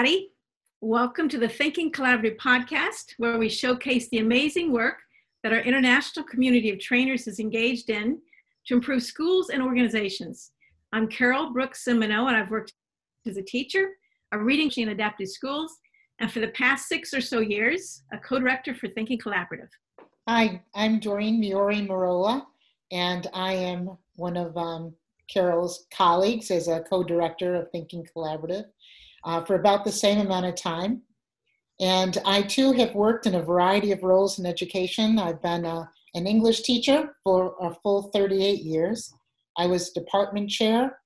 everybody. Welcome to the Thinking Collaborative podcast, where we showcase the amazing work that our international community of trainers is engaged in to improve schools and organizations. I'm Carol Brooks Simoneau, and I've worked as a teacher, a reading in adaptive schools, and for the past six or so years, a co-director for Thinking Collaborative. Hi, I'm Doreen Miori Marola, and I am one of um, Carol's colleagues as a co-director of Thinking Collaborative uh, for about the same amount of time. And I too have worked in a variety of roles in education. I've been a, uh, an English teacher for a full 38 years. I was department chair,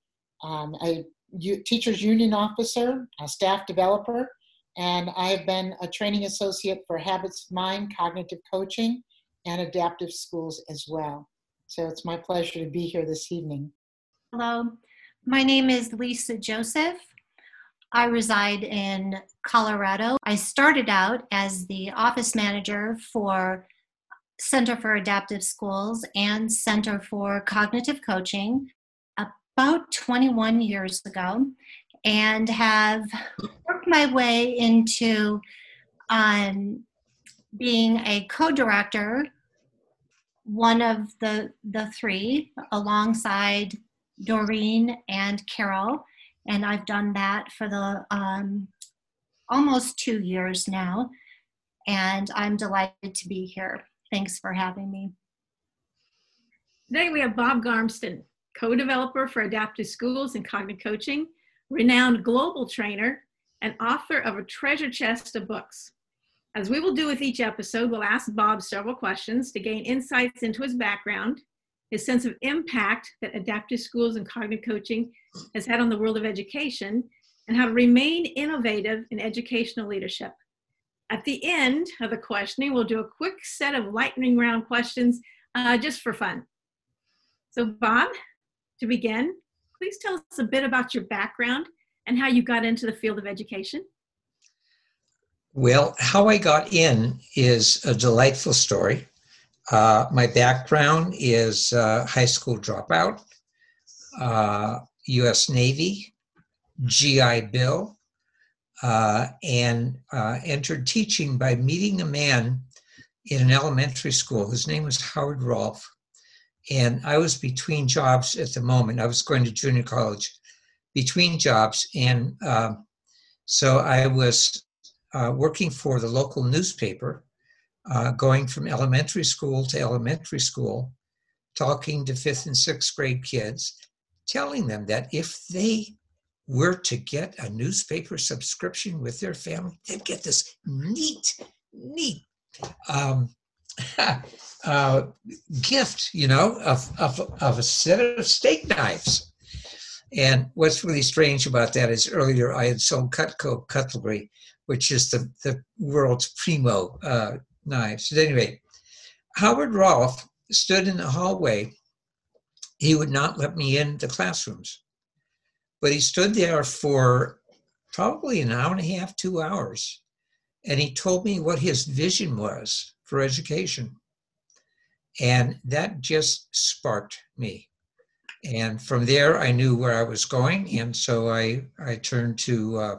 um, a U- teachers union officer, a staff developer, and I have been a training associate for Habits of Mind, cognitive coaching, and adaptive schools as well. So it's my pleasure to be here this evening. Hello, my name is Lisa Joseph. I reside in Colorado. I started out as the office manager for Center for Adaptive Schools and Center for Cognitive Coaching about 21 years ago and have worked my way into um, being a co-director one of the the three alongside doreen and carol and I've done that for the um, almost two years now, and I'm delighted to be here. Thanks for having me. Today we have Bob Garmston, co-developer for Adaptive Schools and Cognitive Coaching, renowned global trainer, and author of a treasure chest of books. As we will do with each episode, we'll ask Bob several questions to gain insights into his background, his sense of impact that adaptive schools and cognitive coaching has had on the world of education, and how to remain innovative in educational leadership. At the end of the questioning, we'll do a quick set of lightning round questions uh, just for fun. So, Bob, to begin, please tell us a bit about your background and how you got into the field of education. Well, how I got in is a delightful story. Uh, my background is uh, high school dropout, uh, U.S. Navy, GI Bill, uh, and uh, entered teaching by meeting a man in an elementary school. His name was Howard Rolfe. And I was between jobs at the moment. I was going to junior college between jobs. And um, so I was working for the local newspaper uh, going from elementary school to elementary school, talking to fifth and sixth grade kids, telling them that if they were to get a newspaper subscription with their family, they'd get this neat, neat um, uh, gift, you know, of, of, of a set of steak knives. And what's really strange about that is earlier I had sold Cutco cutlery, which is the, the world's primo uh, knives. At anyway, Howard Rolfe stood in the hallway. He would not let me in the classrooms, but he stood there for probably an hour and a half, two hours, and he told me what his vision was for education. And that just sparked me. And from there, I knew where I was going. And so I, I turned to uh,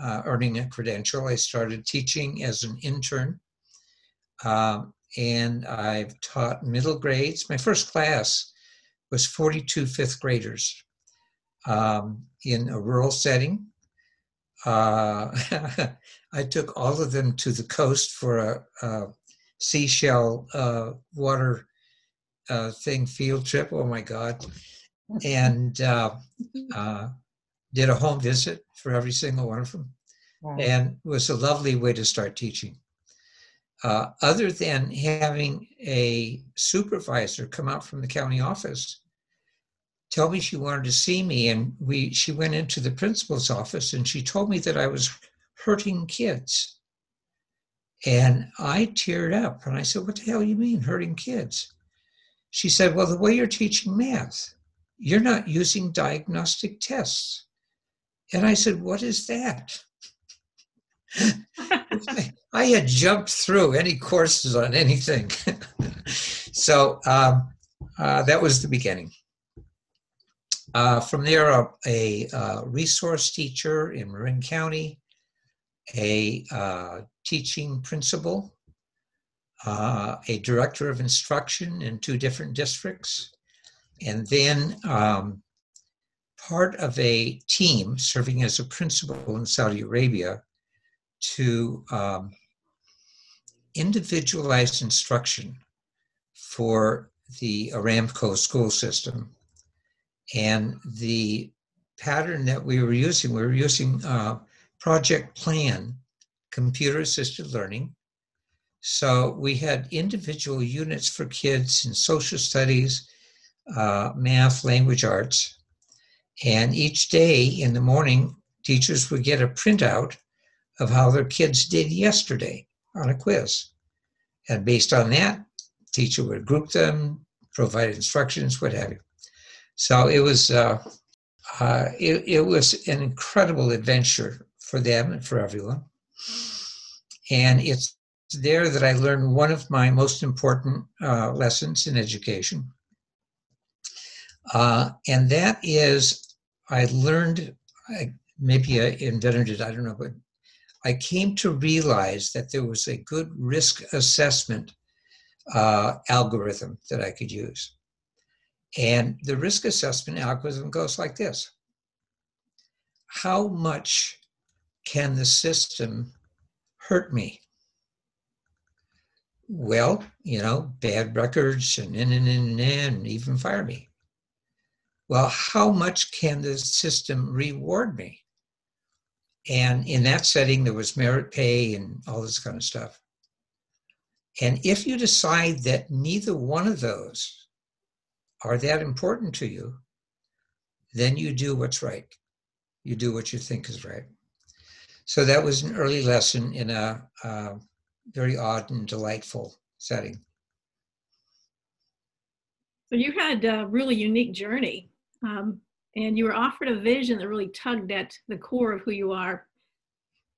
uh, earning a credential. I started teaching as an intern um, and I've taught middle grades. My first class was 42 fifth graders um, in a rural setting. Uh, I took all of them to the coast for a, a seashell uh, water uh, thing field trip. Oh my God. And uh, uh, did a home visit for every single one of them. Wow. And it was a lovely way to start teaching uh, other than having a supervisor come out from the county office tell me she wanted to see me and we she went into the principal's office and she told me that i was hurting kids. And i teared up and i said what the hell do you mean hurting kids? She said well the way you're teaching math you're not using diagnostic tests. And i said what is that I had jumped through any courses on anything. so um, uh, that was the beginning. Uh, from there, a, a uh, resource teacher in Marin County, a uh, teaching principal, uh, a director of instruction in two different districts, and then um, part of a team serving as a principal in Saudi Arabia to um, individualize instruction for the Aramco school system. And the pattern that we were using, we were using uh, Project Plan, computer assisted learning. So we had individual units for kids in social studies, uh, math, language arts. And each day in the morning, teachers would get a printout of how their kids did yesterday on a quiz. And based on that, teacher would group them, provide instructions, what have you. So it was uh, uh, it, it was an incredible adventure for them and for everyone. And it's there that I learned one of my most important uh, lessons in education. Uh, and that is, I learned, I, maybe I invented it, I don't know, but I came to realize that there was a good risk assessment uh, algorithm that I could use. And the risk assessment algorithm goes like this How much can the system hurt me? Well, you know, bad records and, and, and, and, and even fire me. Well, how much can the system reward me? And in that setting, there was merit pay and all this kind of stuff. And if you decide that neither one of those are that important to you, then you do what's right. You do what you think is right. So that was an early lesson in a, a very odd and delightful setting. So you had a really unique journey, um, and you were offered a vision that really tugged at the core of who you are.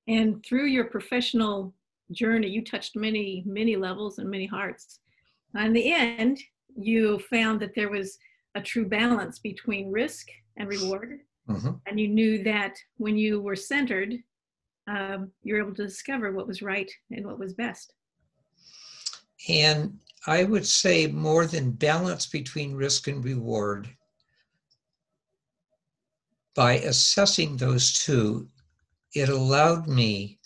And through your professional journey, you touched many, many levels and many hearts. In the end, you found that there was a true balance between risk and reward. Mm-hmm. And you knew that when you were centered, um, you were able to discover what was right and what was best. And I would say more than balance between risk and reward, by assessing those two, it allowed me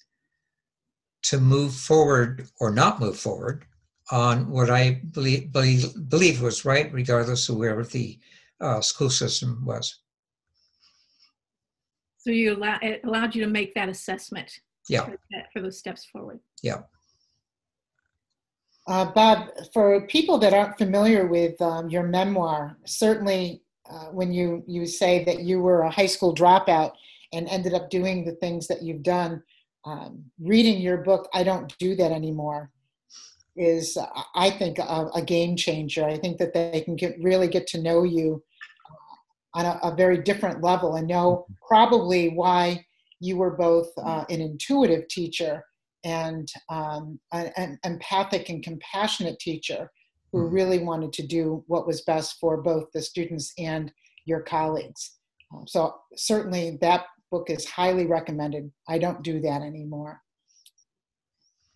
to move forward or not move forward on what I believe, believe, believe was right, regardless of where the uh, school system was. So you allow, it allowed you to make that assessment. Yeah. For, that, for those steps forward. Yeah. Uh, Bob, for people that aren't familiar with um, your memoir, certainly uh, when you, you say that you were a high school dropout and ended up doing the things that you've done, um, reading your book, I Don't Do That Anymore, is, uh, I think, a, a, game changer. I think that they can get, really get to know you uh, on a, a very different level and know probably why you were both uh, an intuitive teacher and um, an empathic and compassionate teacher who mm-hmm. really wanted to do what was best for both the students and your colleagues. Um, so certainly that book is highly recommended. I don't do that anymore.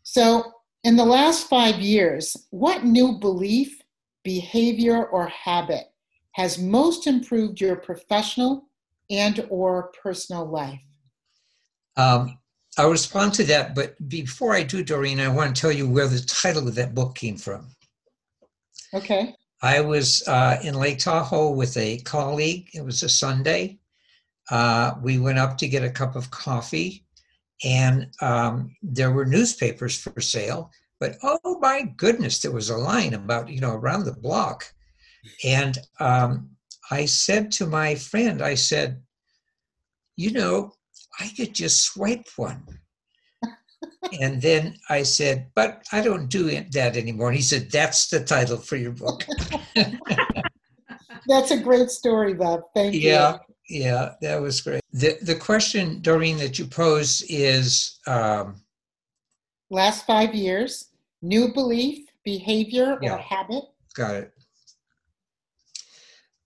So, in the last five years, what new belief, behavior, or habit has most improved your professional and or personal life? Um, I'll respond to that, but before I do, Doreen, I want to tell you where the title of that book came from. Okay. I was uh, in Lake Tahoe with a colleague. It was a Sunday, uh, we went up to get a cup of coffee, and um, there were newspapers for sale. But oh my goodness, there was a line about you know around the block, and um, I said to my friend, I said, you know, I could just swipe one. And then I said, but I don't do that anymore. And he said, that's the title for your book. that's a great story, Bob. Thank you. Yeah, yeah, that was great. The the question, Doreen, that you pose is um, last five years, new belief, behavior, yeah, or habit. Got it.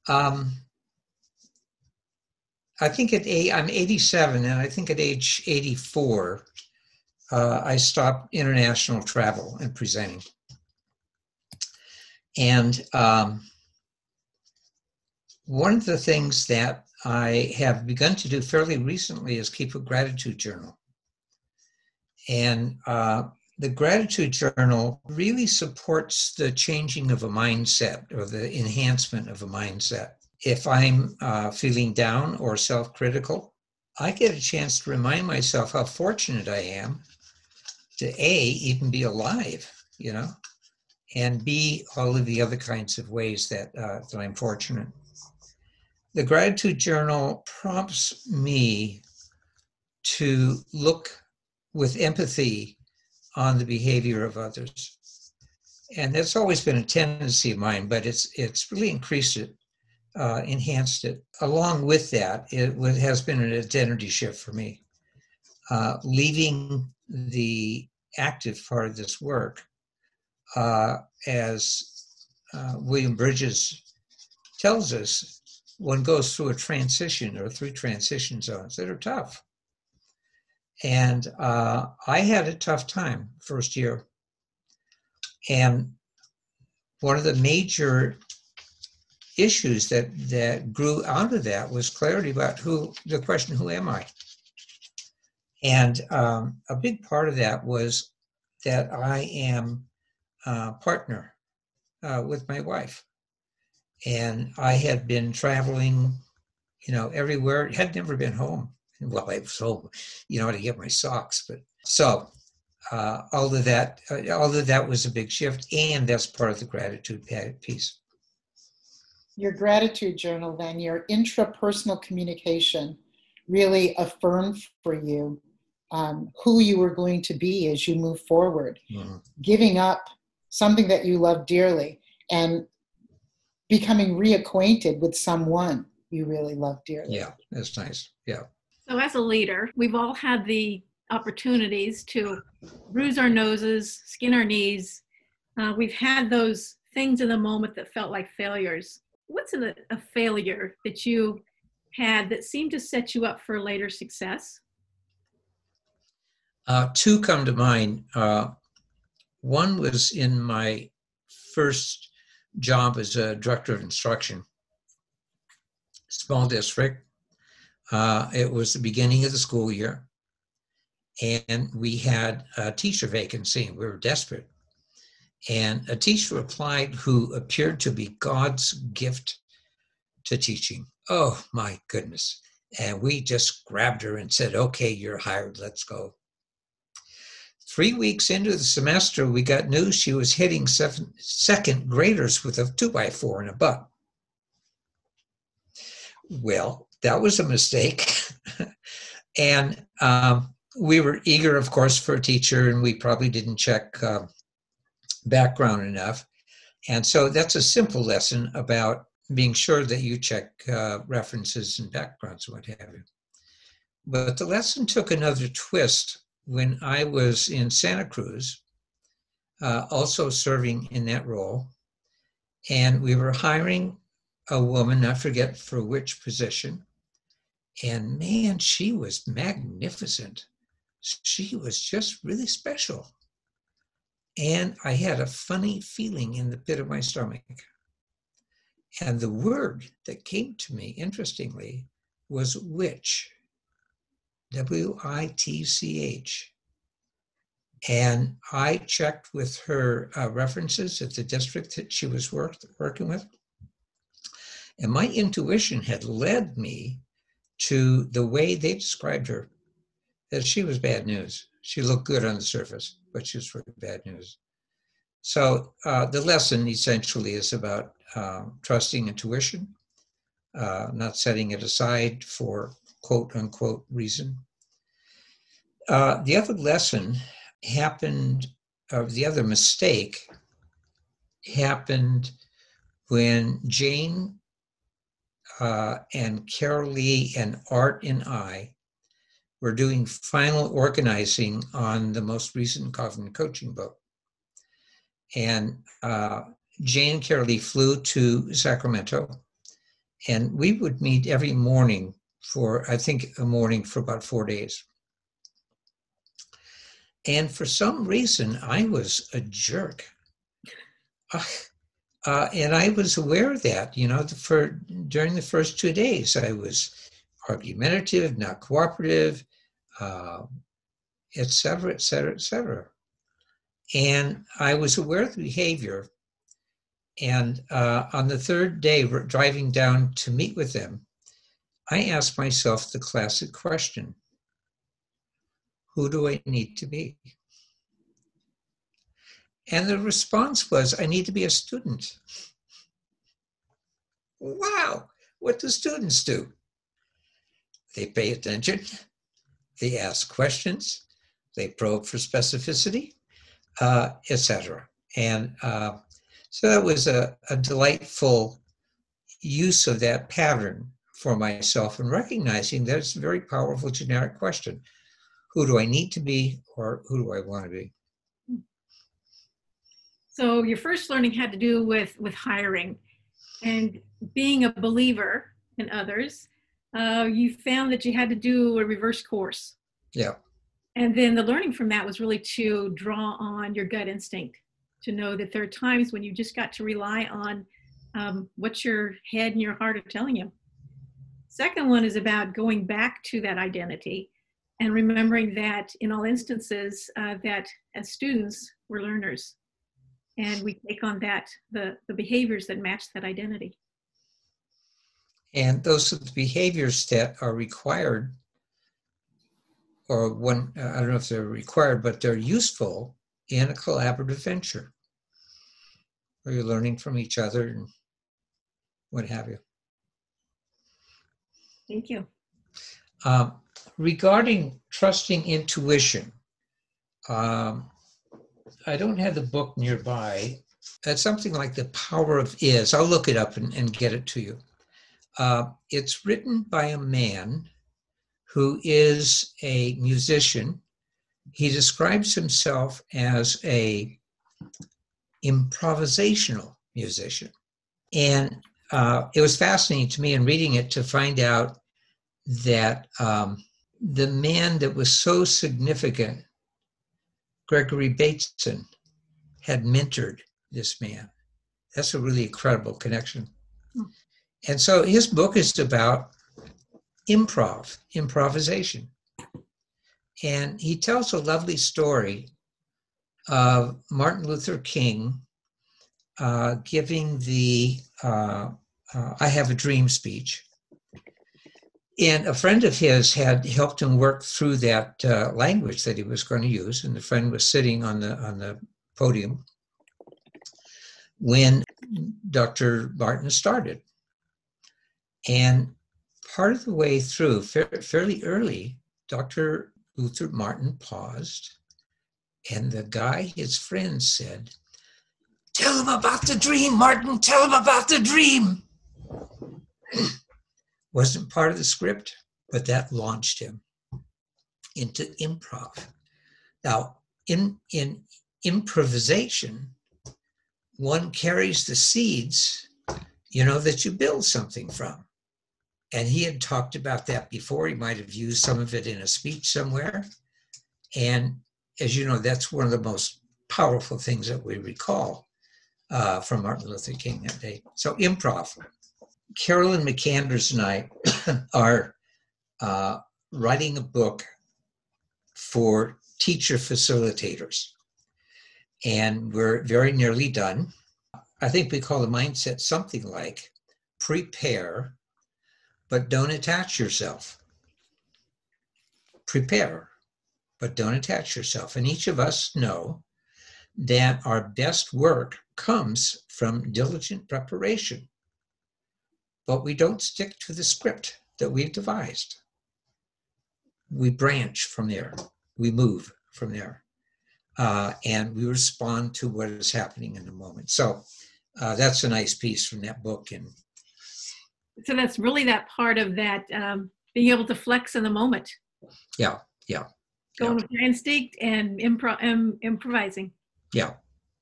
Um, I think at eight, I'm 87, and I think at age 84, uh, I stopped international travel and presenting. And um, one of the things that I have begun to do fairly recently is keep a gratitude journal. And uh, the gratitude journal really supports the changing of a mindset or the enhancement of a mindset. If I'm uh, feeling down or self critical, I get a chance to remind myself how fortunate I am to A, even be alive, you know, and B, all of the other kinds of ways that, uh, that I'm fortunate. The gratitude journal prompts me to look with empathy on the behavior of others. And that's always been a tendency of mine, but it's it's really increased it, uh, enhanced it. Along with that, it has been an identity shift for me. Uh, leaving the active part of this work, uh, as uh, William Bridges tells us, one goes through a transition or through transition zones that are tough. And uh, I had a tough time first year. And one of the major issues that that grew out of that was clarity about who the question who am i and um, a big part of that was that i am a partner uh, with my wife and i had been traveling you know everywhere had never been home well, I was home, you know, to get my socks. But so uh, all of that, uh, all of that was a big shift, and that's part of the gratitude piece. Your gratitude journal, then your intrapersonal communication, really affirmed for you um, who you were going to be as you move forward, mm-hmm. giving up something that you love dearly, and becoming reacquainted with someone you really love dearly. Yeah, that's nice. Yeah. So, as a leader, we've all had the opportunities to bruise our noses, skin our knees. Uh, we've had those things in the moment that felt like failures. What's a, a failure that you had that seemed to set you up for later success? Uh, two come to mind. Uh, one was in my first job as a director of instruction, small district, uh, it was the beginning of the school year, and we had a teacher vacancy. We were desperate. And a teacher applied who appeared to be God's gift to teaching. Oh my goodness. And we just grabbed her and said, okay, you're hired, let's go. Three weeks into the semester, we got news she was hitting seven, second graders with a two by four in a butt. Well, that was a mistake. and um, we were eager, of course, for a teacher, and we probably didn't check uh, background enough. And so that's a simple lesson about being sure that you check uh, references and backgrounds and what have you. But the lesson took another twist when I was in Santa Cruz, uh, also serving in that role. And we were hiring a woman, I forget for which position. And man, she was magnificent. She was just really special. And I had a funny feeling in the pit of my stomach. And the word that came to me, interestingly, was witch. W I T C H. And I checked with her uh, references at the district that she was work, working with. And my intuition had led me to the way they described her, that she was bad news. She looked good on the surface, but she was really bad news. So uh, the lesson essentially is about uh, trusting intuition, uh, not setting it aside for quote unquote reason. Uh, the other lesson happened, or the other mistake happened when Jane uh, and Carolee and Art and I were doing final organizing on the most recent cognitive coaching book. And uh, Jane Carolee flew to Sacramento, and we would meet every morning for, I think, a morning for about four days. And for some reason, I was a jerk. Uh, uh, and I was aware of that, you know, for during the first two days, I was argumentative, not cooperative, uh, et cetera, et cetera, et cetera. And I was aware of the behavior. And uh, on the third day, driving down to meet with them, I asked myself the classic question Who do I need to be? And the response was, I need to be a student. Wow, what do students do? They pay attention, they ask questions, they probe for specificity, uh, etc. And uh, so that was a, a delightful use of that pattern for myself and recognizing that it's a very powerful generic question. Who do I need to be or who do I want to be? So your first learning had to do with with hiring and being a believer in others. Uh, you found that you had to do a reverse course. Yeah. And then the learning from that was really to draw on your gut instinct, to know that there are times when you just got to rely on um, what your head and your heart are telling you. Second one is about going back to that identity and remembering that in all instances uh, that as students we're learners. And we take on that the the behaviors that match that identity. And those are the behaviors that are required or one i don't know if they're required but they're useful in a collaborative venture where you're learning from each other and what have you thank you um, regarding trusting intuition um, I don't have the book nearby. It's something like The Power of Is. I'll look it up and, and get it to you. Uh, it's written by a man who is a musician. He describes himself as a improvisational musician. And uh, it was fascinating to me in reading it to find out that um, the man that was so significant Gregory Bateson had mentored this man. That's a really incredible connection. Hmm. And so his book is about improv, improvisation. And he tells a lovely story of Martin Luther King uh, giving the uh, uh, I Have a Dream speech and a friend of his had helped him work through that uh, language that he was going to use, and the friend was sitting on the on the podium when Dr. Martin started. And part of the way through, fa- fairly early, Dr. Luther Martin paused, and the guy, his friend, said, Tell him about the dream, Martin, tell him about the dream wasn't part of the script, but that launched him into improv. Now, in, in improvisation, one carries the seeds, you know, that you build something from. And he had talked about that before. He might have used some of it in a speech somewhere. And as you know, that's one of the most powerful things that we recall uh, from Martin Luther King that day. So, improv. Carolyn McKanders and I are uh, writing a book for teacher facilitators. And we're very nearly done. I think we call the mindset something like prepare, but don't attach yourself. Prepare, but don't attach yourself. And each of us know that our best work comes from diligent preparation but we don't stick to the script that we've devised. We branch from there, we move from there, uh, and we respond to what is happening in the moment. So uh, that's a nice piece from that book. And so that's really that part of that um, being able to flex in the moment. Yeah, yeah. Going yeah. with your instinct and impro- um, improvising. Yeah,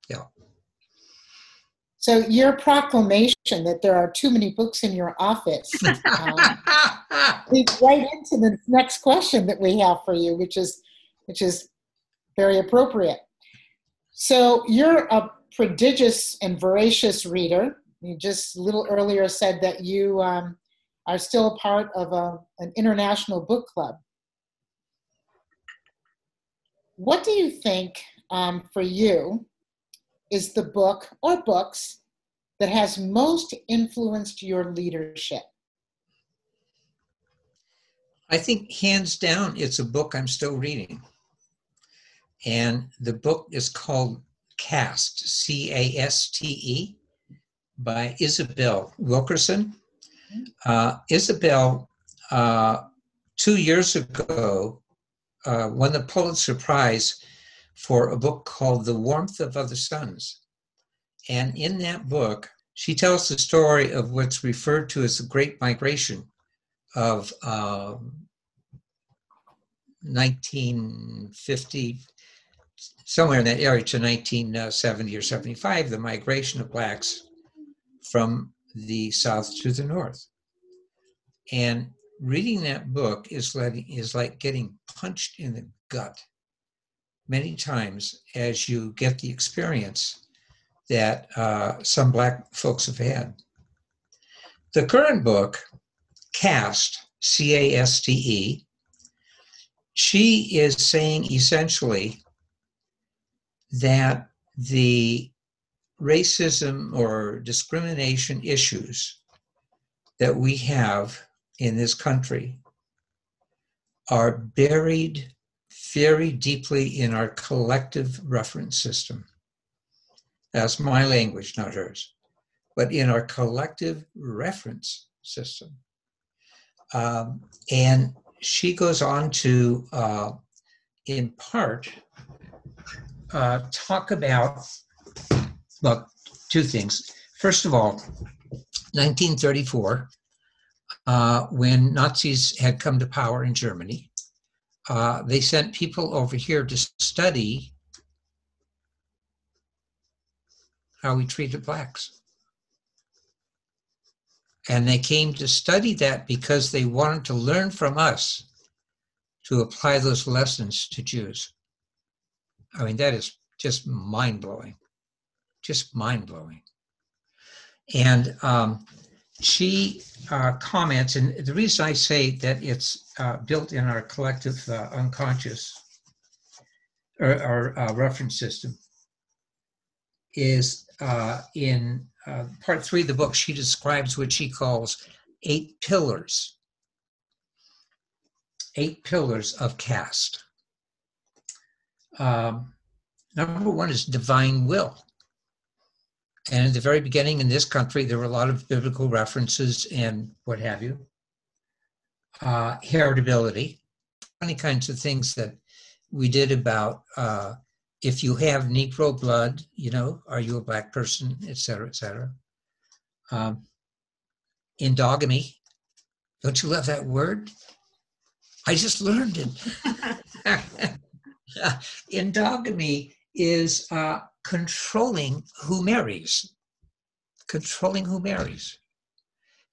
yeah. So your proclamation that there are too many books in your office um, leads right into the next question that we have for you, which is, which is, very appropriate. So you're a prodigious and voracious reader. You just a little earlier said that you um, are still part of a, an international book club. What do you think um, for you is the book or books that has most influenced your leadership? I think hands down, it's a book I'm still reading. And the book is called Caste, C A S T E, by Isabel Wilkerson. Uh, Isabel, uh, two years ago, uh, won the Pulitzer Prize for a book called The Warmth of Other Suns. And in that book, she tells the story of what's referred to as the Great Migration of 1950, um, somewhere in that area to 1970 or 75, the migration of blacks from the south to the north. And reading that book is like, is like getting punched in the gut many times as you get the experience that uh, some black folks have had. The current book, Caste, C A S T E, she is saying essentially that the racism or discrimination issues that we have in this country are buried very deeply in our collective reference system. That's my language, not hers, but in our collective reference system. Um, and she goes on to, uh, in part, uh, talk about, well, two things. First of all, 1934, uh, when Nazis had come to power in Germany, uh, they sent people over here to study how we treated blacks. And they came to study that because they wanted to learn from us to apply those lessons to Jews. I mean, that is just mind blowing, just mind blowing. And um, she uh, comments, and the reason I say that it's uh, built in our collective uh, unconscious or our uh, reference system is uh, in uh, part three of the book, she describes what she calls eight pillars, eight pillars of caste. Um, number one is divine will. And in the very beginning in this country, there were a lot of biblical references and what have you. Uh, heritability, funny kinds of things that we did about uh, if you have Negro blood, you know, are you a black person, et cetera, et cetera. Um, endogamy, don't you love that word? I just learned it. endogamy is uh, controlling who marries, controlling who marries.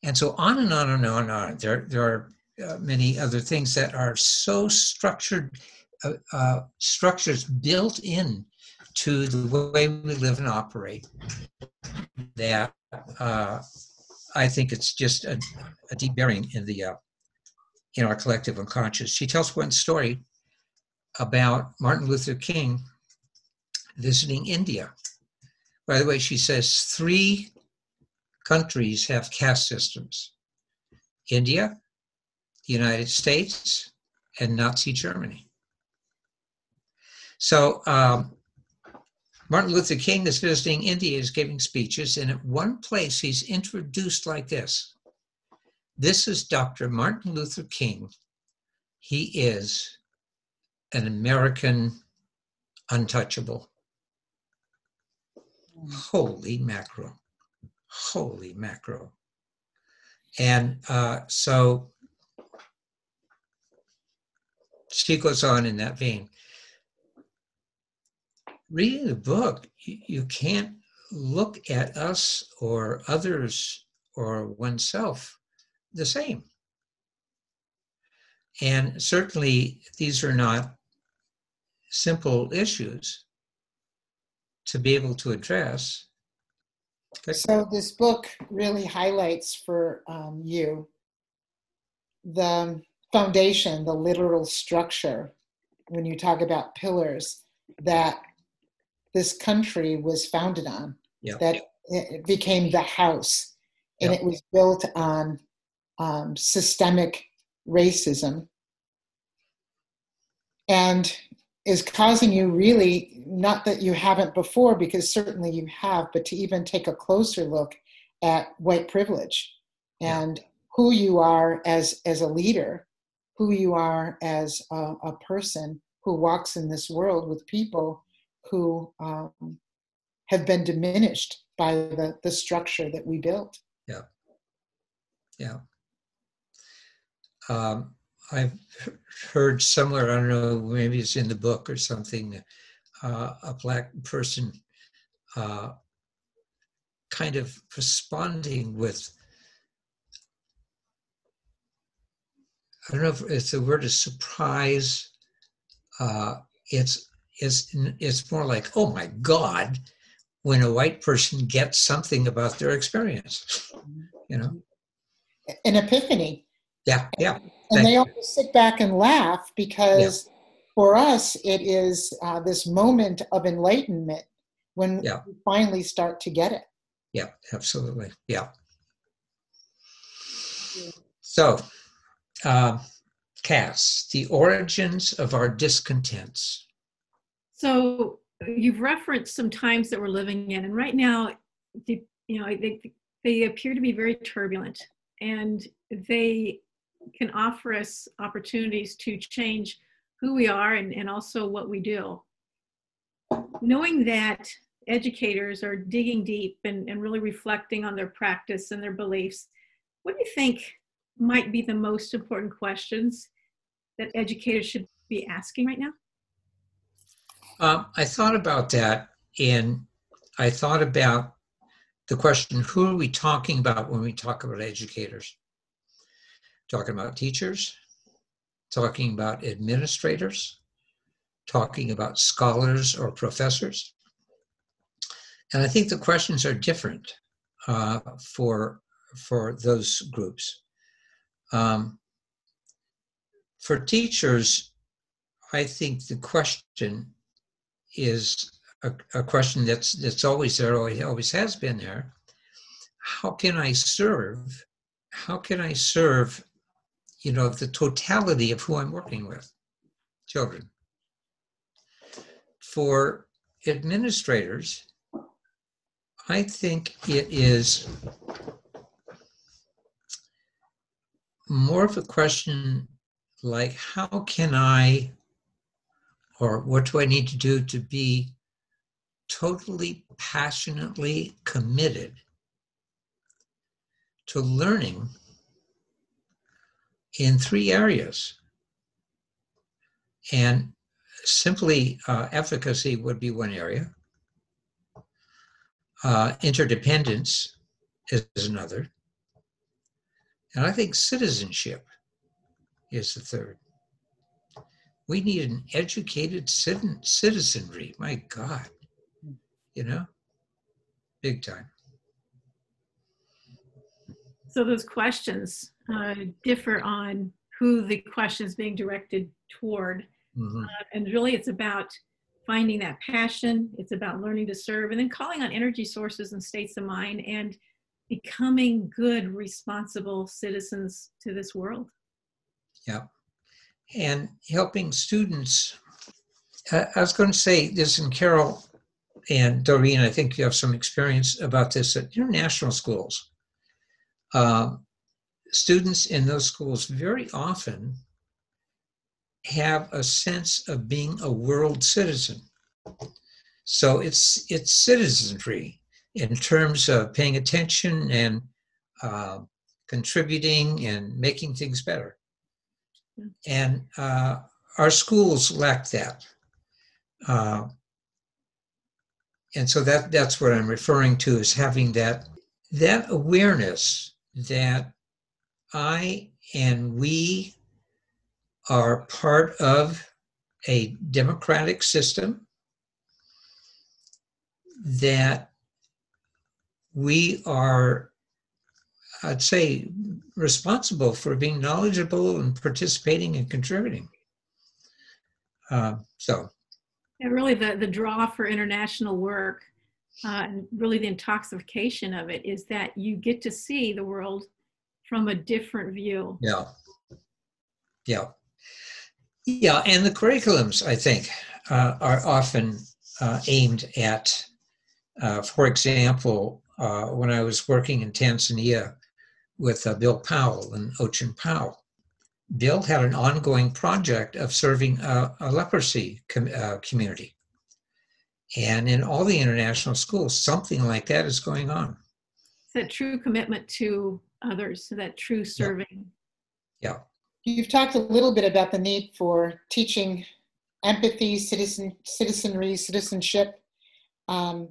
And so on and on and on and on. There, there are uh, many other things that are so structured, uh, uh, structures built in to the way we live and operate that uh, I think it's just a, a deep bearing in the uh, in our collective unconscious. She tells one story about Martin Luther King visiting India. By the way, she says three countries have caste systems India, the United States, and Nazi Germany. So um, Martin Luther King is visiting India, is giving speeches, and at one place he's introduced like this This is Dr. Martin Luther King. He is an American untouchable. Holy mackerel. Holy mackerel. And uh, so she goes on in that vein. Reading the book, you, you can't look at us or others or oneself the same. And certainly, these are not simple issues to be able to address. So this book really highlights for um, you the foundation, the literal structure, when you talk about pillars that this country was founded on, that it became the house, and it was built on um, systemic racism, and is causing you really not that you haven't before, because certainly you have, but to even take a closer look at white privilege and who you are as as a leader who you are as a, a person who walks in this world with people who um, have been diminished by the, the structure that we built. Yeah. Yeah. Um, I've heard somewhere, I don't know, maybe it's in the book or something, uh, a black person uh, kind of responding with, I don't know if it's the word is surprise. Uh, it's, it's, it's more like, oh my God, when a white person gets something about their experience, you know? An epiphany. Yeah, yeah. And Thank they you. always sit back and laugh because for us, it is uh, this moment of enlightenment when Yeah. we finally start to get it. Yeah, absolutely. Yeah. So, uh, Caste, the origins of our discontents. So you've referenced some times that we're living in, and right now, the- you know, they, they appear to be very turbulent, and they can offer us opportunities to change who we are and, and also what we do. Knowing that educators are digging deep and, and really reflecting on their practice and their beliefs, what do you think might be the most important questions that educators should be asking right now? Um, I thought about that, and I thought about the question who are we talking about when we talk about educators? Talking about teachers, talking about administrators, talking about scholars or professors. And I think the questions are different uh, for, for those groups. Um, for teachers, I think the question is a, a question that's that's always there, always, always has been there. How can I serve? How can I serve? You know, the totality of who I'm working with, children. For administrators, I think it is more of a question like how can I or what do I need to do to be totally passionately committed to learning in three areas. And simply uh, efficacy would be one area, uh, interdependence is another, and I think citizenship is the third. We need an educated citizen, citizenry. My God, you know, big time. So those questions uh, differ on who the question is being directed toward. Mhm. Uh, and really, it's about finding that passion. It's about learning to serve and then calling on energy sources and states of mind and becoming good, responsible citizens to this world. Yeah. And helping students. I I was going to say this, and Carol and Doreen, I think you have some experience about this at international schools. Um, students in those schools very often have a sense of being a world citizen. So it's it's citizenry in terms of paying attention and uh, contributing and making things better. And uh, our schools lack that. Uh, and so that that's what I'm referring to is having that that awareness that I and we are part of a democratic system that we are, I'd say, responsible for being knowledgeable and participating and contributing. Uh, so, and really, the the draw for international work, uh, and really the intoxication of it, is that you get to see the world from a different view. Yeah. Yeah. Yeah, and the curriculums, I think, uh, are often uh, aimed at, uh, for example, uh, when I was working in Tanzania with uh, Bill Powell and Ochan Powell, Bill had an ongoing project of serving a, a leprosy com- uh, community. And in all the international schools, something like that is going on. It's that true commitment to others, so that true serving. Yeah. You've talked a little bit about the need for teaching empathy, citizen, citizenry, citizenship. Um,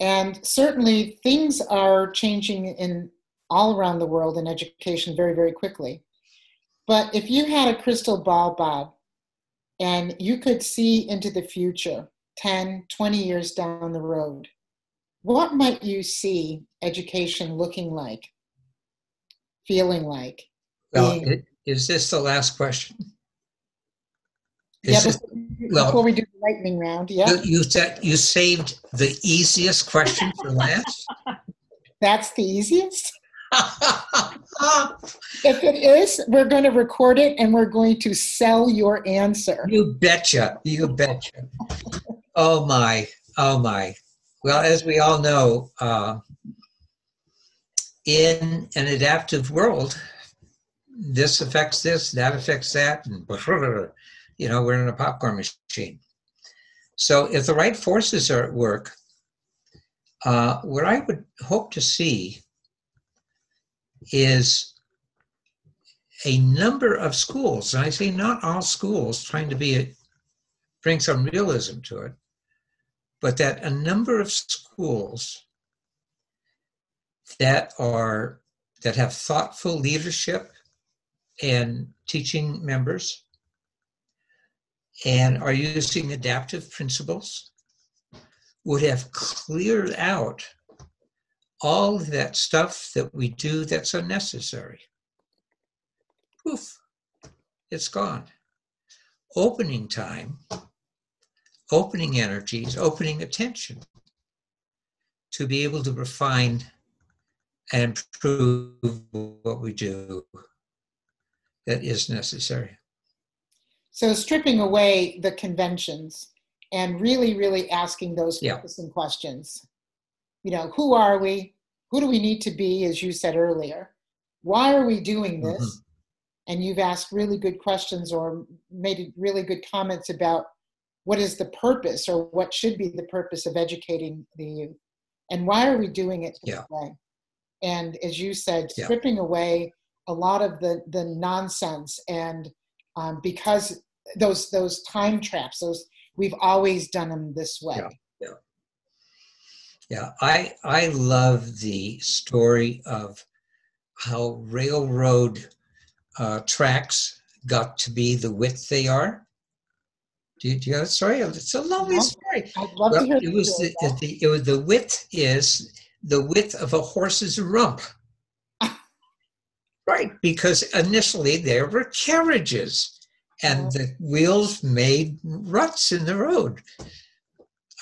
and certainly things are changing in all around the world in education very, very quickly. But if you had a crystal ball, Bob, and you could see into the future, 10, 20 years down the road, what might you see education looking like, feeling like? Well, it, is this the last question? Is yeah, this, well, before we do the lightning round, yeah. You, you said you saved the easiest question for last. That's the easiest. if it is, we're going to record it and we're going to sell your answer. You betcha. You betcha. oh my. Oh my. Well, as we all know, uh, in an adaptive world, this affects this, that affects that, and you know, we're in a popcorn machine. So if the right forces are at work, uh, what I would hope to see is a number of schools, and I say not all schools trying to be a, bring some realism to it, but that a number of schools that are that have thoughtful leadership and teaching members and are using adaptive principles would have cleared out all that stuff that we do that's unnecessary. Poof, it's gone. Opening time, opening energies, opening attention to be able to refine and improve what we do that is necessary. So stripping away the conventions and really, really asking those yeah. focusing questions. You know, who are we? Who do we need to be, as you said earlier? Why are we doing this? Mm-hmm. And you've asked really good questions or made really good comments about what is the purpose or what should be the purpose of educating the youth and why are we doing it this yeah. way and as you said yeah. stripping away a lot of the the nonsense and um, because those those time traps those we've always done them this way yeah, yeah yeah i i love the story of how railroad uh, tracks got to be the width they are do you, do you know that story? It's a lovely story. I'd love well, to hear it was the, the, it was the width is the width of a horse's rump. Right, because initially there were carriages and oh. the wheels made ruts in the road.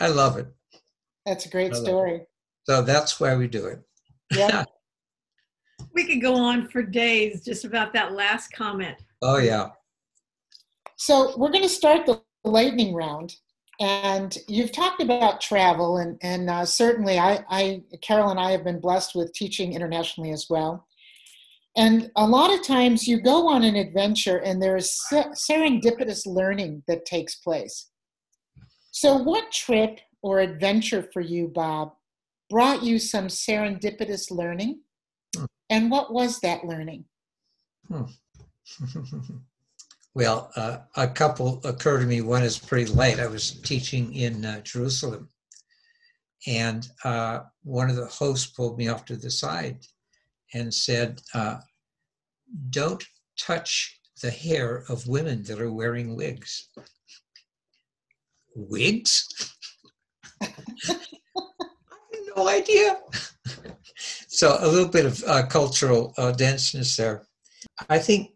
I love it. That's a great story. So that's why we do it. Yeah. we could go on for days just about that last comment. Oh, yeah. So we're going to start the lightning round. And you've talked about travel, and, and uh, certainly I, I, Carol and I have been blessed with teaching internationally as well. And a lot of times you go on an adventure and there's serendipitous learning that takes place. So, what trip or adventure for you, Bob, brought you some serendipitous learning? Hmm. And what was that learning? Hmm. well, uh, a couple occur to me. One is pretty late. I was teaching in uh, Jerusalem, and uh, one of the hosts pulled me off to the side and said, uh, Don't touch the hair of women that are wearing wigs. Wigs? No idea. so a little bit of uh, cultural uh, denseness there. I think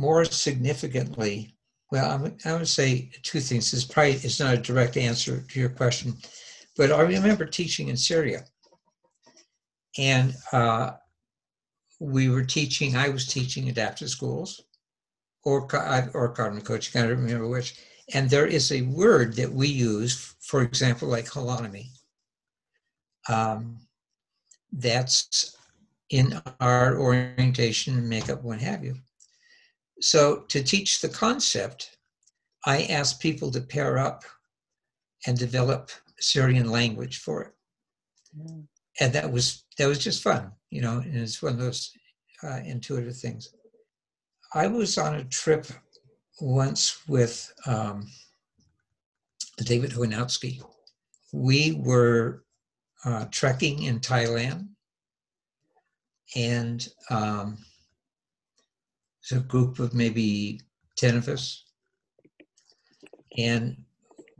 more significantly, well, I'm, I would say two things. This probably is not a direct answer to your question, but I remember teaching in Syria, and uh, we were teaching. I was teaching adaptive schools, or or cognitive coaching. I don't remember which. And there is a word that we use, for example, like holonomy. Um, that's in our orientation and makeup, what have you. So to teach the concept, I asked people to pair up and develop Syrian language for it. Mm. And that was that was just fun, you know, and it's one of those uh, intuitive things. I was on a trip once with um, David Hunowski. We were uh, trekking in Thailand, and um, it's a group of maybe 10 of us. And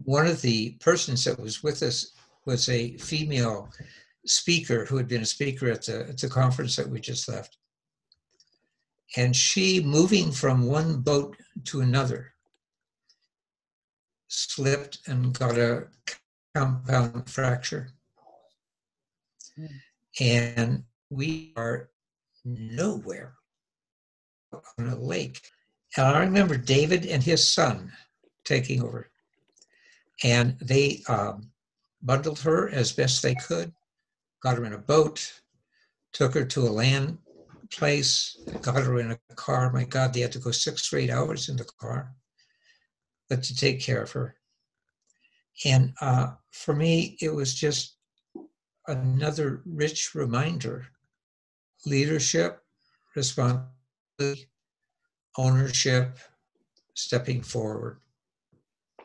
one of the persons that was with us was a female speaker who had been a speaker at the, at the conference that we just left. And she, moving from one boat to another, slipped and got a compound fracture. Mm. And we are nowhere on a lake. And I remember David and his son taking over. And they um, bundled her as best they could, got her in a boat, took her to a land place, got her in a car. My God, they had to go six or eight hours in the car, but to take care of her. And uh, for me, it was just another rich reminder leadership, responsibility, ownership, stepping forward.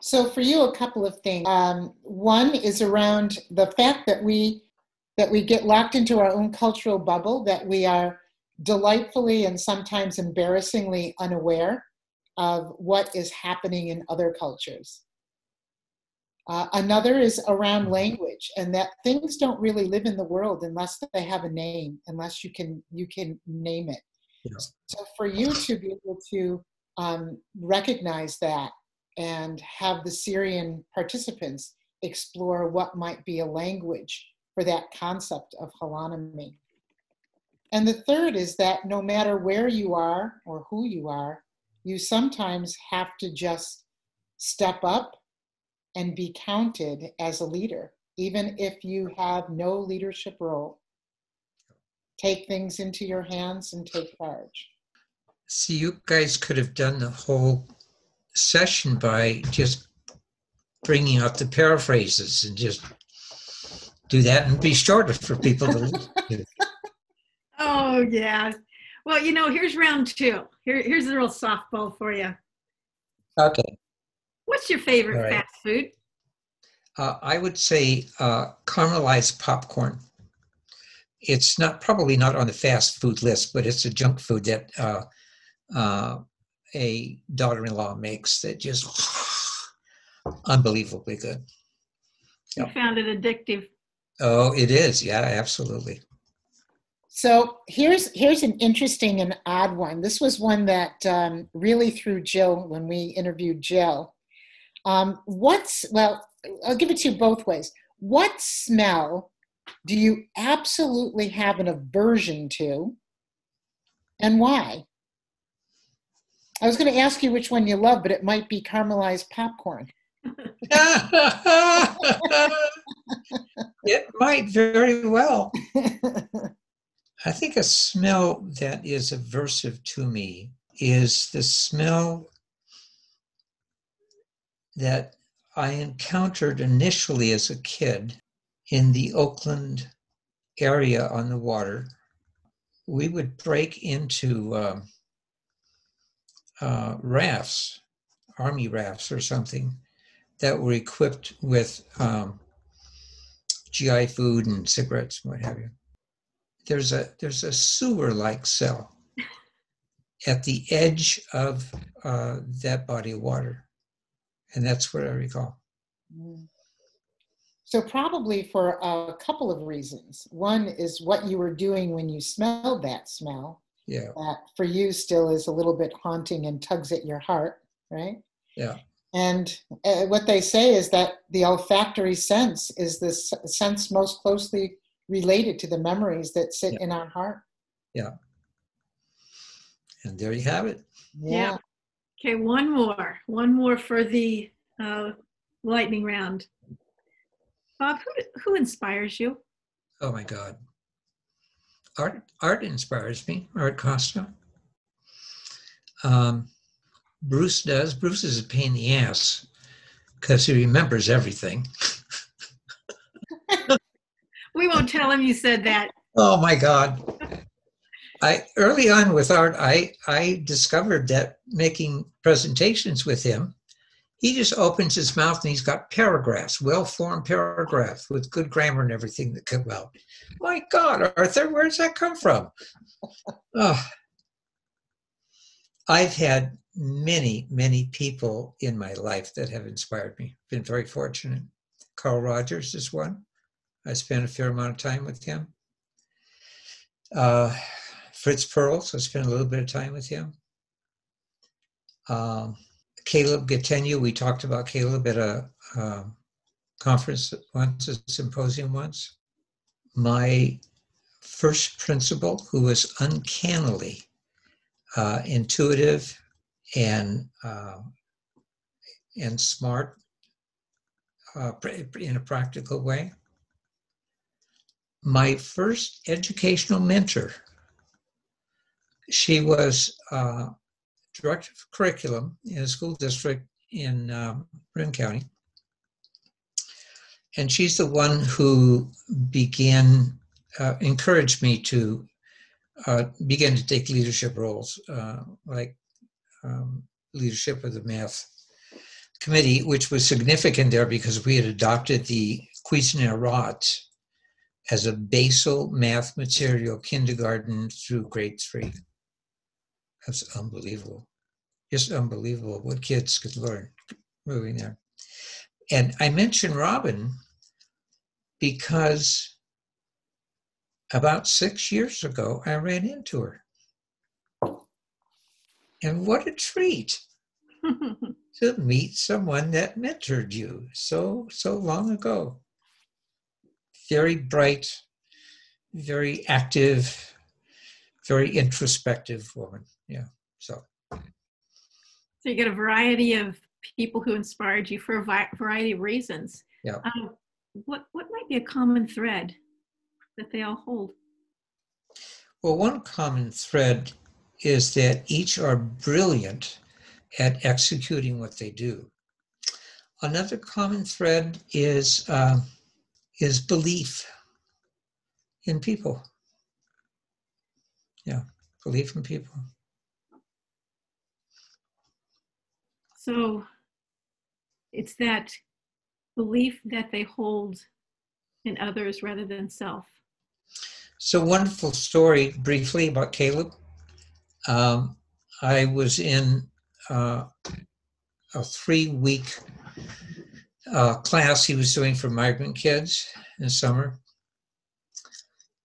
So for you, a couple of things. Um, one is around the fact that we that we get locked into our own cultural bubble, that we are delightfully and sometimes embarrassingly unaware of what is happening in other cultures. Uh, another is around mm-hmm. language, and that things don't really live in the world unless they have a name, unless you can you can name it. So for you to be able to um, recognize that and have the Syrian participants explore what might be a language for that concept of holonomy. And the third is that no matter where you are or who you are, you sometimes have to just step up and be counted as a leader, even if you have no leadership role. Take things into your hands and take charge. See, you guys could have done the whole session by just bringing out the paraphrases and just do that and be shorter for people to listen to. Oh, yeah. Well, you know, here's round two. Here, here's a little softball for you. Okay. What's your favorite right. fast food? Uh, I would say uh, caramelized popcorn. It's not probably not on the fast food list, but it's a junk food that uh, uh a daughter-in-law makes that just unbelievably good. You found it addictive. Oh, it is. Yeah, absolutely. So here's here's an interesting and odd one. This was one that um, really threw Jill when we interviewed Jill. Um, what's well? I'll give it to you both ways. What smell do you absolutely have an aversion to, and why? I was going to ask you which one you love, but it might be caramelized popcorn. it might very well. I think a smell that is aversive to me is the smell that I encountered initially as a kid in the Oakland area on the water. We would break into uh, uh, rafts, army rafts or something, that were equipped with um, GI food and cigarettes, and what have you there's a there's a sewer like cell at the edge of uh, that body of water. And that's what I recall. Mm. So, probably for a couple of reasons. One is what you were doing when you smelled that smell. Yeah. That for you still is a little bit haunting and tugs at your heart, right? Yeah. And uh, what they say is that the olfactory sense is the s- sense most closely related to the memories that sit Yeah. in our heart. Yeah. And there you have it. Yeah. Okay, one more. One more for the uh, lightning round. Bob, who, who inspires you? Oh my God. Art, art inspires me. Art Costa. Um, Bruce does. Bruce is a pain in the ass because he remembers everything. We won't tell him you said that. Oh my God. I early on with art, I I discovered that making presentations with him, he just opens his mouth and he's got paragraphs, well-formed paragraphs with good grammar and everything that come out. My God, Arthur, where does that come from? Oh. I've had many, many people in my life that have inspired me. Been very fortunate. Carl Rogers is one. I spent a fair amount of time with him. Uh, Fritz Perls, I spent a little bit of time with him. Um, Caleb Gattegno, we talked about Caleb at a conference once, a symposium once. My first principal, who was uncannily uh, intuitive and uh, and smart uh, in a practical way. My first educational mentor, she was uh, director of curriculum in a school district in um, Marin County. And she's the one who began, uh, encouraged me to uh, begin to take leadership roles, uh, like um, leadership of the math committee, which was significant there because we had adopted the Cuisenaire as a basal math material kindergarten through grade three. That's unbelievable. Just unbelievable what kids could learn moving there. And I mentioned Robin because about six years ago, I ran into her. And what a treat to meet someone that mentored you so, so long ago. Very bright, very active, very introspective woman. Yeah. So, So you get a variety of people who inspired you for a variety of reasons. Yeah. Um, what what might be a common thread that they all hold? well, one common thread is that each are brilliant at executing what they do. Another common thread is uh, is belief in people. Yeah, belief in people. So it's that belief that they hold in others rather than self. So wonderful story briefly about Caleb. Um, I was in uh, a three-week uh, class he was doing for migrant kids in summer,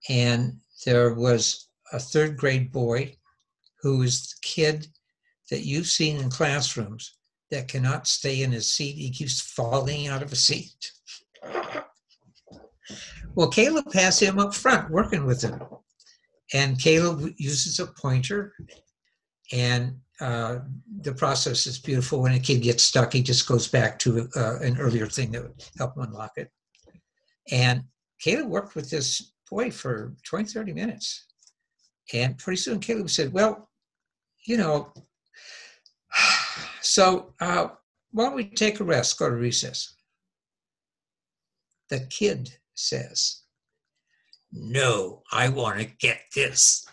and there was a third grade boy who was the kid that you've seen in classrooms that cannot stay in his seat. He keeps falling out of a seat. Well, Caleb has him up front working with him. And Caleb uses a pointer, and uh, the process is beautiful. When a kid gets stuck, he just goes back to uh, an earlier thing that would help him unlock it. And Caleb worked with this boy for 20, 30 minutes. And pretty soon Caleb said, Well, you know, so uh, why don't we take a rest, go to recess? The kid says, No, I want to get this.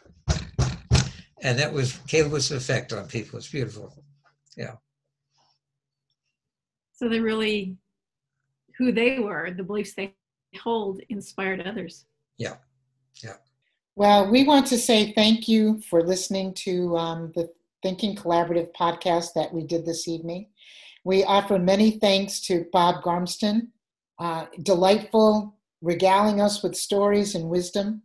And that was Caleb's effect on people. It's beautiful. Yeah. So they really, who they were, the beliefs they hold, inspired others. Yeah. Yeah. Well, we want to say thank you for listening to um, the Thinking Collaborative podcast that we did this evening. We offer many thanks to Bob Garmston, uh, delightful, regaling us with stories and wisdom,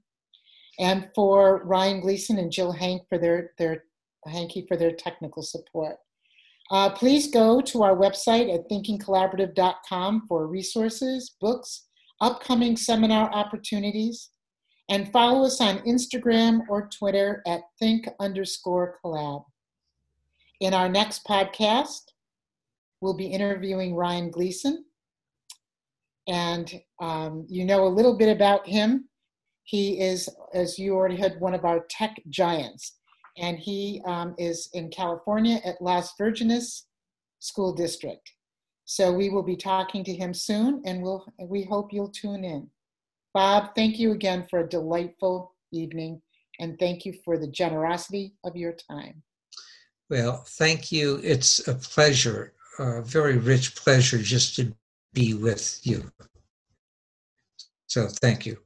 and for Ryan Gleason and Jill Hank for their, their Hanky for their technical support. Uh, please go to our website at thinkingcollaborative.com for resources, books, upcoming seminar opportunities, and follow us on Instagram or Twitter at think underscore collab. In our next podcast, we'll be interviewing Ryan Gleason. And um, you know a little bit about him. He is, as you already heard, one of our tech giants. And he um, is in California at Las Virgenes School District. So we will be talking to him soon, and we'll, we hope you'll tune in. Bob, thank you again for a delightful evening, and thank you for the generosity of your time. Well, thank you. It's a pleasure, a very rich pleasure just to be with you. So thank you.